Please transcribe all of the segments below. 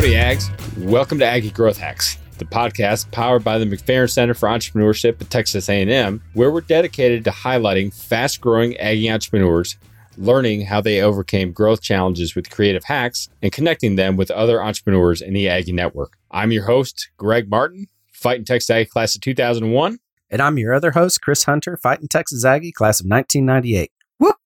Howdy, Ags. Welcome to Aggie Growth Hacks, the podcast powered by the McFerrin Center for Entrepreneurship at Texas A&M, where we're dedicated to highlighting fast-growing Aggie entrepreneurs, learning how they overcame growth challenges with creative hacks, and connecting them with other entrepreneurs in the Aggie network. I'm your host, Greg Martin, Fighting Texas Aggie class of 2001. And I'm your other host, Chris Hunter, Fighting Texas Aggie class of 1998. Whoop!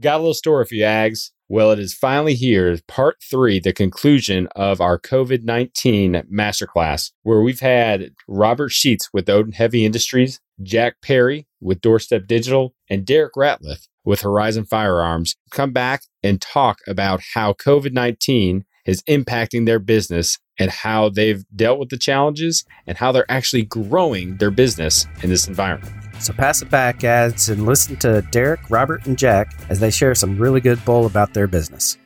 Got a little story for you, Ags. Well, it is finally here, part three, the conclusion of our COVID 19 masterclass, where we've had Robert Sheets with Odin Heavy Industries, Jack Perry with Doorstep Digital, and Derek Ratliff with Horizon Firearms come back and talk about how COVID 19 is impacting their business and how they've dealt with the challenges and how they're actually growing their business in this environment. So pass it back, Ags, and listen to Derek, Robert, and Jack as they share some really good bull about their business.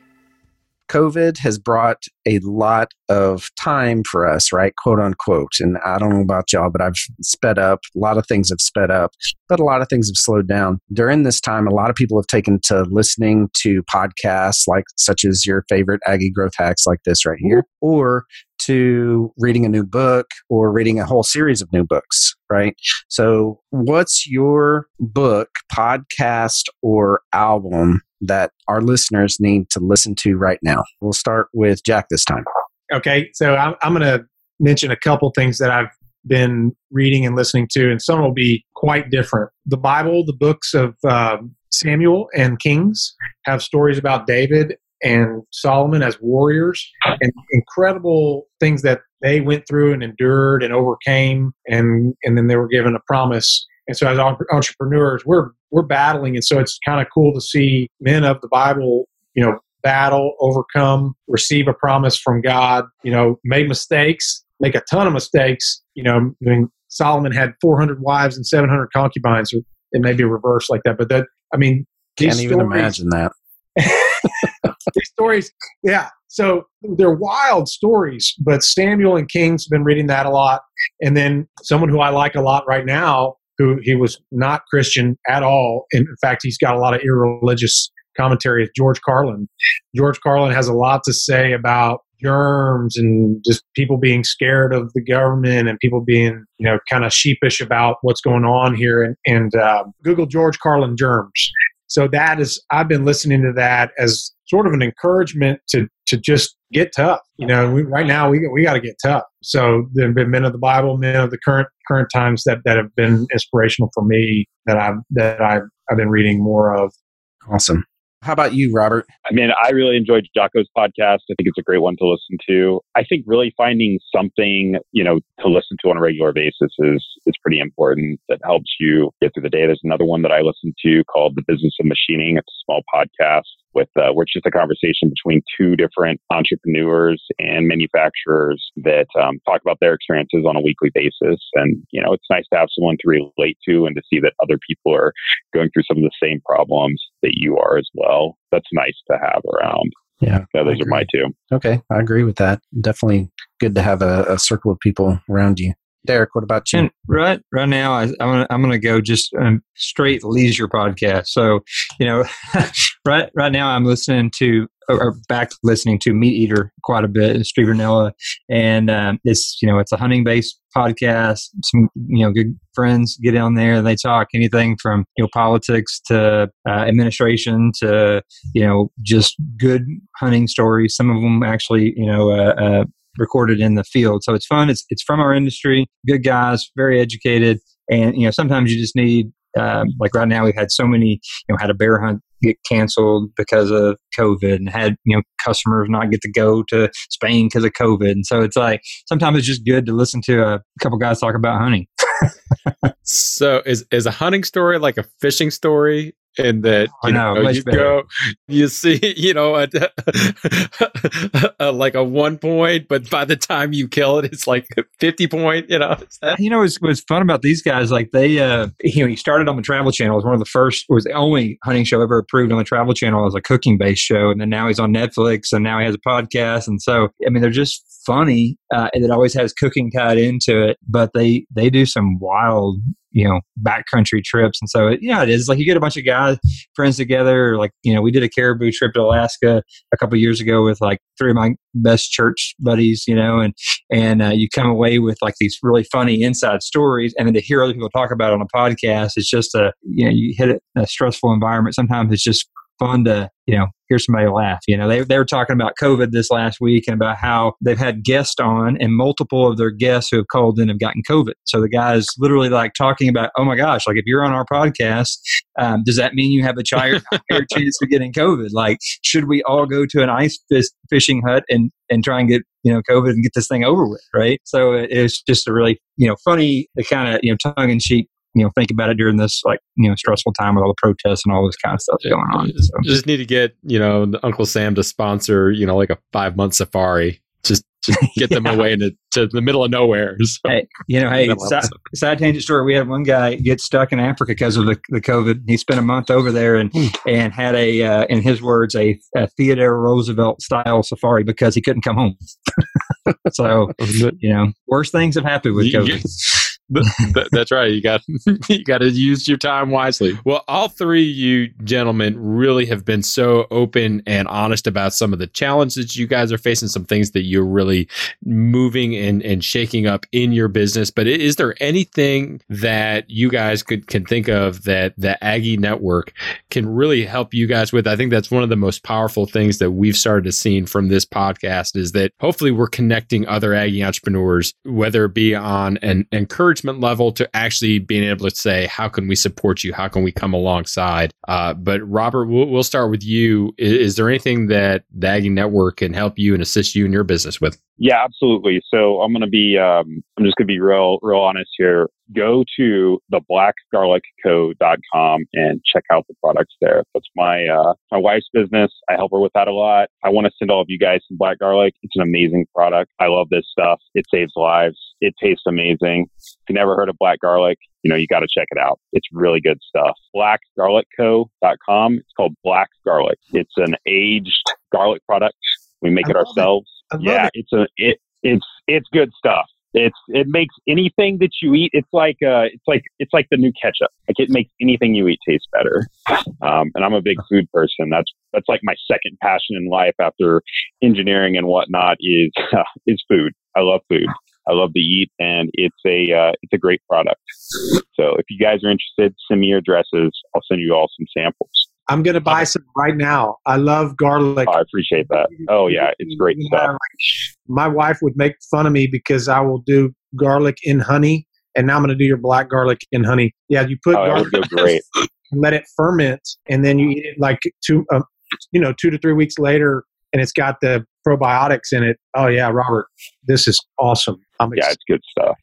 COVID has brought a lot of time for us, right? Quote unquote. And I don't know about y'all, but I've sped up. A lot of things have sped up, but a lot of things have slowed down. During this time, a lot of people have taken to listening to podcasts like such as your favorite Aggie growth hacks like this right here, or to reading a new book or reading a whole series of new books, right? So, what's your book, podcast, or album that our listeners need to listen to right now? We'll start with Jack this time. Okay, so I'm, I'm going to mention a couple things that I've been reading and listening to, and some will be quite different. The Bible, the books of um, Samuel and Kings, have stories about David and Solomon as warriors and incredible things that they went through and endured and overcame and and then they were given a promise. And so as entrepreneurs we're we're battling and so it's kind of cool to see men of the bible you know battle overcome receive a promise from god you know make mistakes make a ton of mistakes. You know I mean, solomon had 400 wives and 700 concubines or it may be reversed like that but that i mean can't even stories, imagine that these stories, yeah. So they're wild stories, but Samuel and King's been reading that a lot. And then someone who I like a lot right now, who he was not Christian at all. In fact, he's got a lot of irreligious commentary is George Carlin. George Carlin has a lot to say about germs and just people being scared of the government and people being you know kind of sheepish about what's going on here and, and uh, google george carlin germs so that is i've been listening to that as sort of an encouragement to to just get tough. You know, we, right now we we got to get tough. So there have been men of the Bible, men of the current current times that that have been inspirational for me that I've that I've I've been reading more of. Awesome. How about you, Robert? I mean, I really enjoyed Jocko's podcast. I think it's a great one to listen to. I think really finding something, you know, to listen to on a regular basis is is pretty important. That helps you get through the day. There's another one that I listen to called The Business of Machining. It's a small podcast with uh, it's just a conversation between two different entrepreneurs and manufacturers that um, talk about their experiences on a weekly basis. And you know, it's nice to have someone to relate to and to see that other people are going through some of the same problems that you are as well. That's nice to have around. Yeah, yeah those are my two. Okay, I agree with that. Definitely good to have a, a circle of people around you. Derek, what about you? And right, right now, I, am gonna I'm gonna go just um, straight leisure podcast. So, you know, right right now, I'm listening to or back listening to Meat Eater quite a bit, Steve Rinella, and um, it's you know it's a hunting based podcast. Some you know good friends get on there and they talk anything from you know politics to uh, administration to you know just good hunting stories. Some of them actually you know uh, uh, recorded in the field. So it's fun. It's it's from our industry. Good guys, very educated, and you know sometimes you just need. Um, like right now, we've had so many, you know, had a bear hunt get canceled because of COVID, and had you know customers not get to go to Spain because of COVID, and so it's like sometimes it's just good to listen to a couple guys talk about hunting. so is is a hunting story like a fishing story and that you know, know you better. go you see you know a, a, like a one point but by the time you kill it it's like 50 point you know you know what's, what's fun about these guys like they uh you know he started on the travel channel it was one of the first was the only hunting show ever approved on the travel channel as a cooking based show and then now he's on netflix and now he has a podcast and so i mean they're just funny uh, and it always has cooking tied into it but they they do some wild you know backcountry trips. And so yeah it is. Like you get a bunch of guys friends together. Like you know we did a caribou trip to alaska a couple years ago with like three of my best church buddies you know and and uh, you come away with like these really funny inside stories. And then to hear other people talk about it on a podcast it's just a you know you hit a stressful environment. Sometimes it's just fun to you know hear somebody laugh you know they, they were talking about covid this last week and about how they've had guests on and multiple of their guests who have called in have gotten covid. So the guy is literally like talking about oh my gosh like if you're on our podcast um, does that mean you have a higher, higher chance of getting covid? Like should we all go to an ice fishing hut and and try and get you know covid and get this thing over with? Right? So it's just a really you know funny kind of you know tongue-in-cheek you know think about it during this like you know stressful time with all the protests and all this kind of stuff going on. So. Just need to get you know Uncle Sam to sponsor you know like a five month safari. Just just get them yeah. away into to the middle of nowhere. So. Hey, you know, hey, side, side, tangent story. We had one guy get stuck in Africa because of the, the COVID. He spent a month over there and hmm. and had a, uh, in his words, a, a Theodore Roosevelt style safari because he couldn't come home. so, you know, worse things have happened with COVID. that's right. You got you got to use your time wisely. Well, all three you gentlemen really have been so open and honest about some of the challenges you guys are facing, some things that you're really moving and, and shaking up in your business. But is there anything that you guys could can think of that the Aggie Network can really help you guys with? I think that's one of the most powerful things that we've started to see from this podcast is that hopefully we're connecting other Aggie entrepreneurs, whether it be on an encouragement encouragement level to actually being able to say, how can we support you? How can we come alongside? Uh, but Robert, we'll, we'll, start with you. Is, is, there anything that the Aggie Network can help you and assist you in your business with? Yeah, absolutely. So I'm going to be, um, I'm just going to be real, real honest here. Go to the blackgarlicco.com and check out the products there. That's my, uh, my wife's business. I help her with that a lot. I want to send all of you guys some black garlic. It's an amazing product. I love this stuff. It saves lives. It tastes amazing. If you never heard of black garlic, you know, you got to check it out. It's really good stuff. Blackgarlicco.com. It's called Black Garlic. It's an aged garlic product. We make I it ourselves. It. Yeah, it. it's a it it's it's good stuff. It's it makes anything that you eat. It's like uh, it's like it's like the new ketchup. Like it makes anything you eat taste better. Um, and I'm a big food person. That's that's like my second passion in life after engineering and whatnot is uh, is food. I love food. I love to eat, and it's a uh, it's a great product. So if you guys are interested, send me your addresses. I'll send you all some samples. I'm going to buy some right now. I love garlic. Oh, I appreciate that. Oh yeah, it's great stuff. My wife would make fun of me because I will do garlic in honey, and now I'm going to do your black garlic in honey. Yeah, you put oh, garlic great. and let it ferment, and then you eat it like two, uh, you know, two to three weeks later, and it's got the probiotics in it. Oh yeah, Robert, this is awesome. I'm yeah, it's good stuff.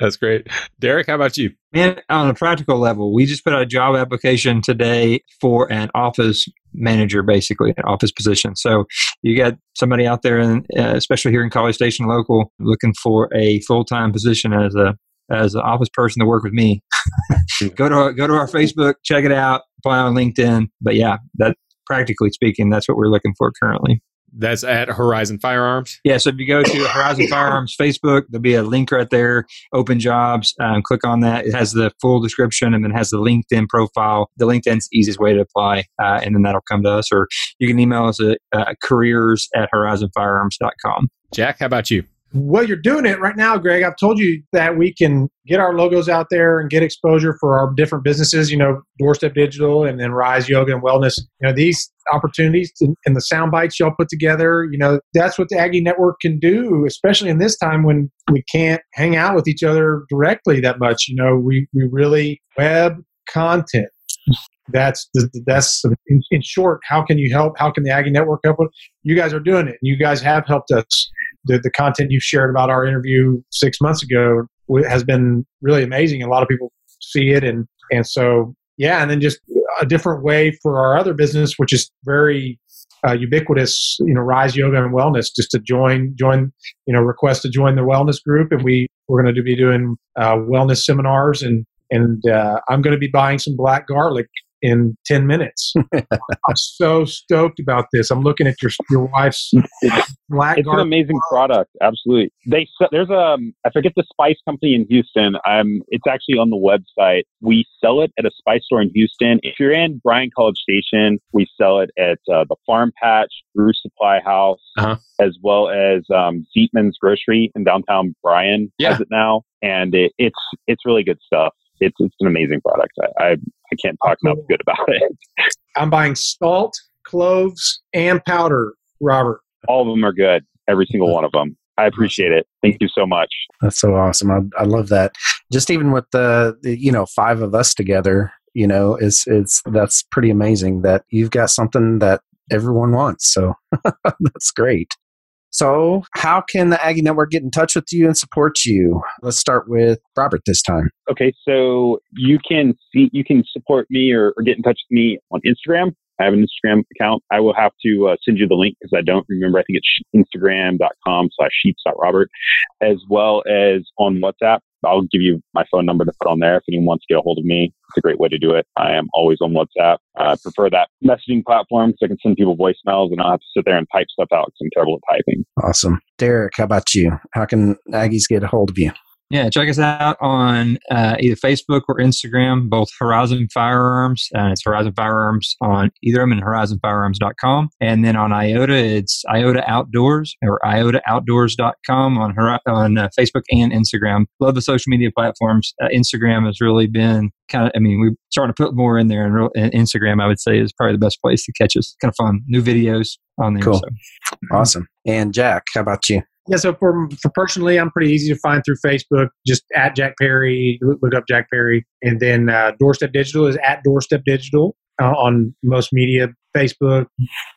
That's great. Derek, how about you? And on a practical level, we just put out a job application today for an office manager, basically, an office position. So you got somebody out there, and uh, especially here in College Station local, looking for a full time position as a as an office person to work with me. go to our, go to our Facebook, check it out, apply on LinkedIn. But yeah, that practically speaking, that's what we're looking for currently. That's at Horizon Firearms. Yeah. So if you go to Horizon Firearms Facebook, there'll be a link right there, open jobs. Um, click on that. It has the full description and then has the LinkedIn profile. The LinkedIn's the easiest way to apply. Uh, and then that'll come to us. Or you can email us at uh, careers at horizonfirearms.com. Jack, how about you? Well, you're doing it right now, Greg. I've told you that we can get our logos out there and get exposure for our different businesses, you know, Doorstep Digital and then Rise Yoga and Wellness. You know, these opportunities and the sound bites y'all put together, you know, that's what the Aggie Network can do, especially in this time when we can't hang out with each other directly that much. You know, we, we really web content that's the, that's in, in, short how can you help how can the aggie network help you guys are doing it you guys have helped us the, the content you shared about our interview six months ago has been really amazing. A lot of people see it and and so yeah and then just a different way for our other business which is very uh, ubiquitous you know rise yoga and wellness just to join join you know request to join the wellness group. And we we're going to be doing uh, wellness seminars and and uh, I'm going to be buying some black garlic in 10 minutes. I'm so stoked about this. I'm looking at your your wife's black It's an amazing product. Absolutely. They there's a I forget the spice company in Houston. Um, it's actually on the website. We sell it at a spice store in Houston. If you're in Bryan College Station, we sell it at uh, the Farm Patch, Brew Supply House, Uh-huh. as well as um, Zeetman's Grocery in downtown Bryan Yeah. has it now, and it, it's it's really good stuff. It's it's an amazing product. I I, I can't talk enough good about it. I'm buying salt, cloves, and powder, Robert. All of them are good. Every single one of them. I appreciate it. Thank you so much. That's so awesome. I, I love that. Just even with the, the, you know, five of us together, you know, it's, it's, that's pretty amazing that you've got something that everyone wants. So that's great. So, how can the Aggie Network get in touch with you and support you? Let's start with Robert this time. Okay, so you can see you can support me or, or get in touch with me on Instagram. I have an Instagram account. I will have to uh, send you the link because I don't remember. I think it's instagram.com slash sheets.robert, as well as on WhatsApp. I'll give you my phone number to put on there if anyone wants to get a hold of me. It's a great way to do it. I am always on WhatsApp. I prefer that messaging platform so I can send people voicemails and I don't have to sit there and type stuff out because I'm terrible at typing. Awesome. Derek, how about you? How can Aggies get a hold of you? Yeah, check us out on uh, either Facebook or Instagram, both Horizon Firearms. Uh, it's Horizon Firearms on either of them and horizonfirearms.com. And then on IOTA, it's IOTA Outdoors or IOTAOutdoors.com on, on uh, Facebook and Instagram. Love the social media platforms. Uh, Instagram has really been kind of, I mean, we're starting to put more in there, and, real, and Instagram, I would say, is probably the best place to catch us. Kind of fun. New videos on there. Cool. So. Awesome. And Jack, how about you? Yeah, so for, for personally, I'm pretty easy to find through Facebook. Just at Jack Perry, look up Jack Perry, and then uh, Doorstep Digital is at Doorstep Digital uh, on most media. Facebook,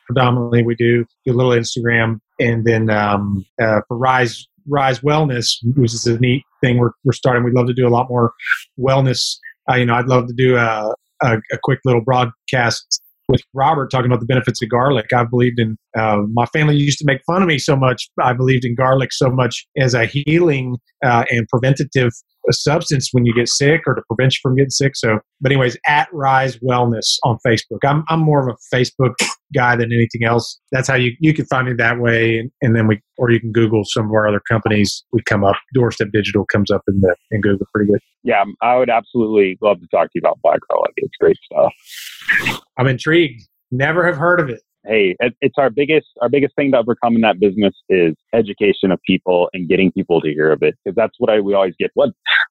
predominantly, we do do a little Instagram, and then um, uh, for Rise Rise Wellness, which is a neat thing we're we're starting. We'd love to do a lot more wellness. Uh, you know, I'd love to do a, a, a quick little broadcast with Robert talking about the benefits of garlic. I believed in, uh, my family used to make fun of me so much. I believed in garlic so much as a healing uh, and preventative substance when you get sick or to prevent you from getting sick. So, but anyways, at Rise Wellness on Facebook. I'm, I'm more of a Facebook guy than anything else. That's how you, you can find me that way. And, and then we, or you can Google some of our other companies. We come up, Doorstep Digital comes up in the, in Google pretty good. Yeah, I would absolutely love to talk to you about Black Garlic. It's great stuff. I'm intrigued. Never have heard of it. hey, it's our biggest our biggest thing to overcome in that business is education of people and getting people to hear of it because that's what I we always get. What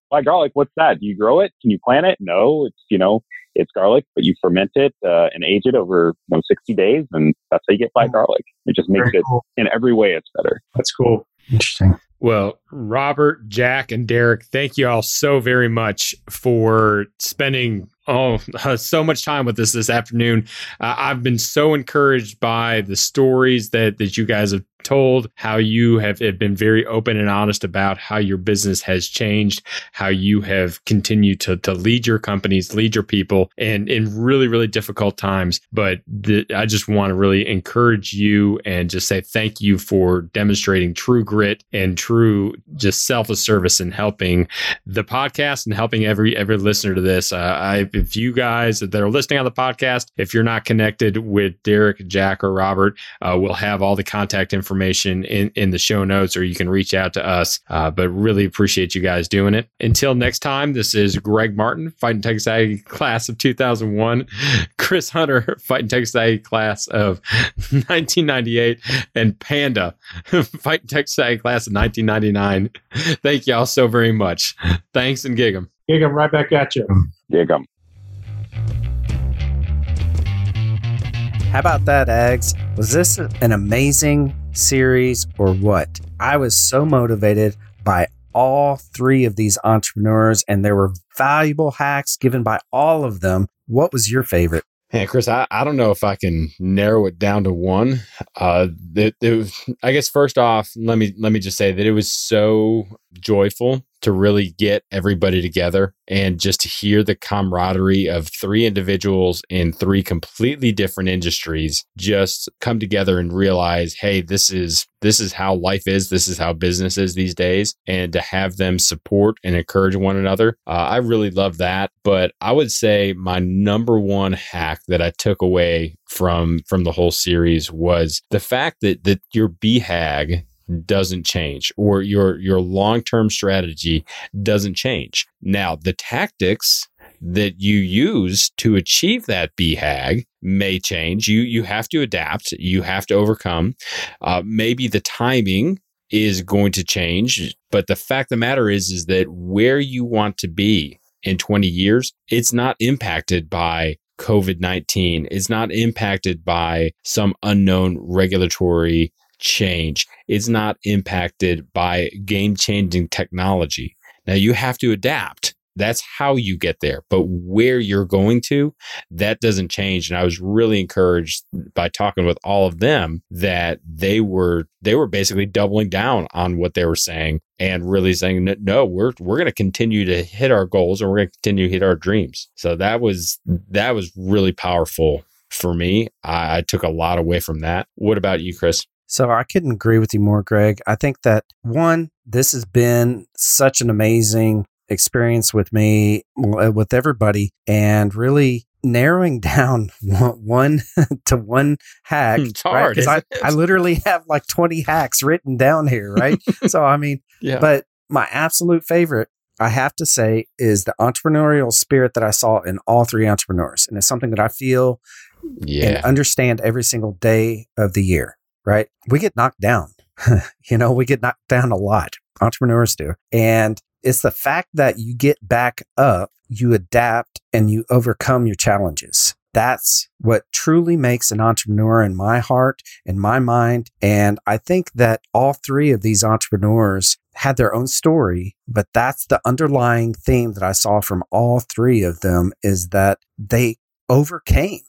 black garlic? What's that? Do you grow it? Can you plant it? No, it's you know it's garlic, but you ferment it uh, and age it over you know 60 days, and that's how you get black garlic. It just makes Very it cool. in every way it's better. That's cool. Interesting. Well, Robert, Jack, and Derek, thank you all so very much for spending oh so much time with us this afternoon. Uh, I've been so encouraged by the stories that that you guys have told, how you have, have been very open and honest about how your business has changed, how you have continued to to lead your companies, lead your people, and in really really difficult times. But the, I just want to really encourage you and just say thank you for demonstrating true grit and true just selfless service and helping the podcast and helping every every listener to this. Uh, I, if you guys that are listening on the podcast, if you're not connected with Derek, Jack, or Robert, uh, we'll have all the contact information in in the show notes, or you can reach out to us. Uh, but really appreciate you guys doing it. Until next time, this is Greg Martin, Fighting Texas Aggie class of 2001, Chris Hunter, Fighting Texas Aggie class of 1998, and Panda, Fighting Texas Aggie class of 1999. Thank y'all so very much. Thanks and gig 'em. Gig 'em right back at you. Dig 'em. How about that, Ags? Was this an amazing series or what? I was so motivated by all three of these entrepreneurs, and there were valuable hacks given by all of them. What was your favorite? Yeah, Chris, I, I don't know if I can narrow it down to one. Uh, it, it was, I guess first off, let me let me just say that it was so joyful to really get everybody together and just to hear the camaraderie of three individuals in three completely different industries just come together and realize hey this is this is how life is. This is how business is these days. And to have them support and encourage one another uh, i really love that. But i would say my number one hack that i took away from from the whole series was the fact that that your BHAG doesn't change or your your long-term strategy doesn't change. Now, the tactics that you use to achieve that BHAG may change. You you have to adapt. You have to overcome. Uh, maybe the timing is going to change, but the fact of the matter is is that where you want to be in 20 years, it's not impacted by COVID 19. It's not impacted by some unknown regulatory change. It's not impacted by game changing technology. Now you have to adapt. That's how you get there. But where you're going to, that doesn't change. And I was really encouraged by talking with all of them that they were they were basically doubling down on what they were saying and really saying no, we're we're going to continue to hit our goals and we're going to continue to hit our dreams. So that was that was really powerful for me. I, I took a lot away from that. What about you, Chris? So I couldn't agree with you more, Greg. I think that one, this has been such an amazing experience with me, uh, with everybody, and really narrowing down one to one hack. It's hard because right? I, I literally have like 20 hacks written down here, right? so, I mean, yeah. but my absolute favorite, I have to say, is the entrepreneurial spirit that I saw in all three entrepreneurs. And it's something that I feel yeah. and understand every single day of the year right? We get knocked down. you know, we get knocked down a lot. Entrepreneurs do. And it's the fact that you get back up, you adapt, and you overcome your challenges. That's what truly makes an entrepreneur in my heart, in my mind. And I think that all three of these entrepreneurs had their own story, but that's the underlying theme that I saw from all three of them is that they overcame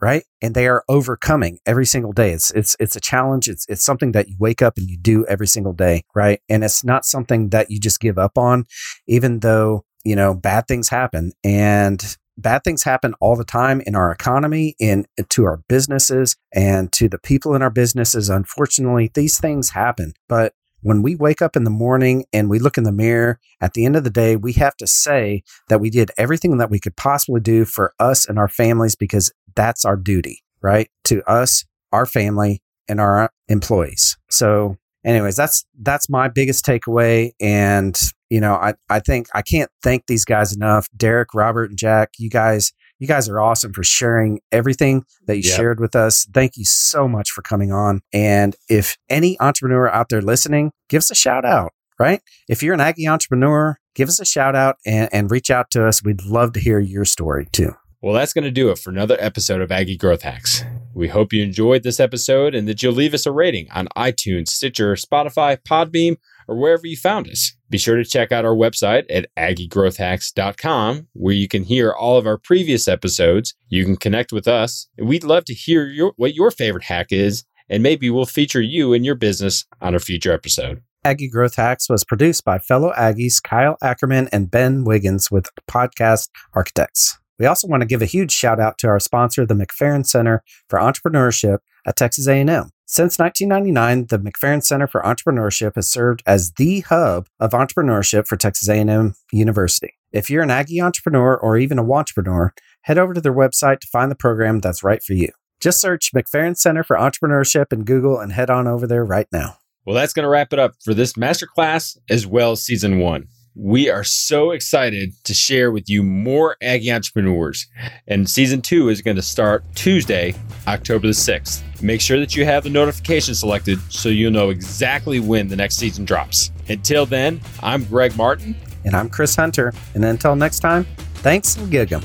right? And they are overcoming every single day. It's it's it's a challenge. It's it's something that you wake up and you do every single day, right? And it's not something that you just give up on, even though you know bad things happen and bad things happen all the time in our economy in to our businesses and to the people in our businesses unfortunately these things happen but when we wake up in the morning and we look in the mirror, at the end of the day, we have to say that we did everything that we could possibly do for us and our families because that's our duty, right? To us, our family, and our employees. So, anyways, that's that's my biggest takeaway. And you know, I I think I can't thank these guys enough. Derek, Robert, and Jack, you guys you guys are awesome for sharing everything that you yep. shared with us. Thank you so much for coming on. And if any entrepreneur out there listening, give us a shout out, right? If you're an Aggie entrepreneur, give us a shout out and, and reach out to us. We'd love to hear your story too. Well, that's going to do it for another episode of Aggie Growth Hacks. We hope you enjoyed this episode and that you'll leave us a rating on iTunes, Stitcher, Spotify, Podbean, or wherever you found us. Be sure to check out our website at aggiegrowthhacks.com, where you can hear all of our previous episodes. You can connect with us, we'd love to hear your, what your favorite hack is, and maybe we'll feature you and your business on a future episode. Aggie Growth Hacks was produced by fellow Aggies Kyle Ackerman and Ben Wiggins with Podcast Architects. We also want to give a huge shout out to our sponsor, the McFerrin Center for Entrepreneurship at Texas A&M. Since 1999, the McFerrin Center for Entrepreneurship has served as the hub of entrepreneurship for Texas A&M University. If you're an Aggie entrepreneur or even a entrepreneur, head over to their website to find the program that's right for you. Just search McFerrin Center for Entrepreneurship in Google and head on over there right now. Well, that's going to wrap it up for this masterclass as well as season one. We are so excited to share with you more Aggie entrepreneurs. And season two is going to start Tuesday, October the 6th. Make sure that you have the notification selected so you'll know exactly when the next season drops. Until then, I'm Greg Martin. And I'm Chris Hunter. And until next time, thanks and gig 'em.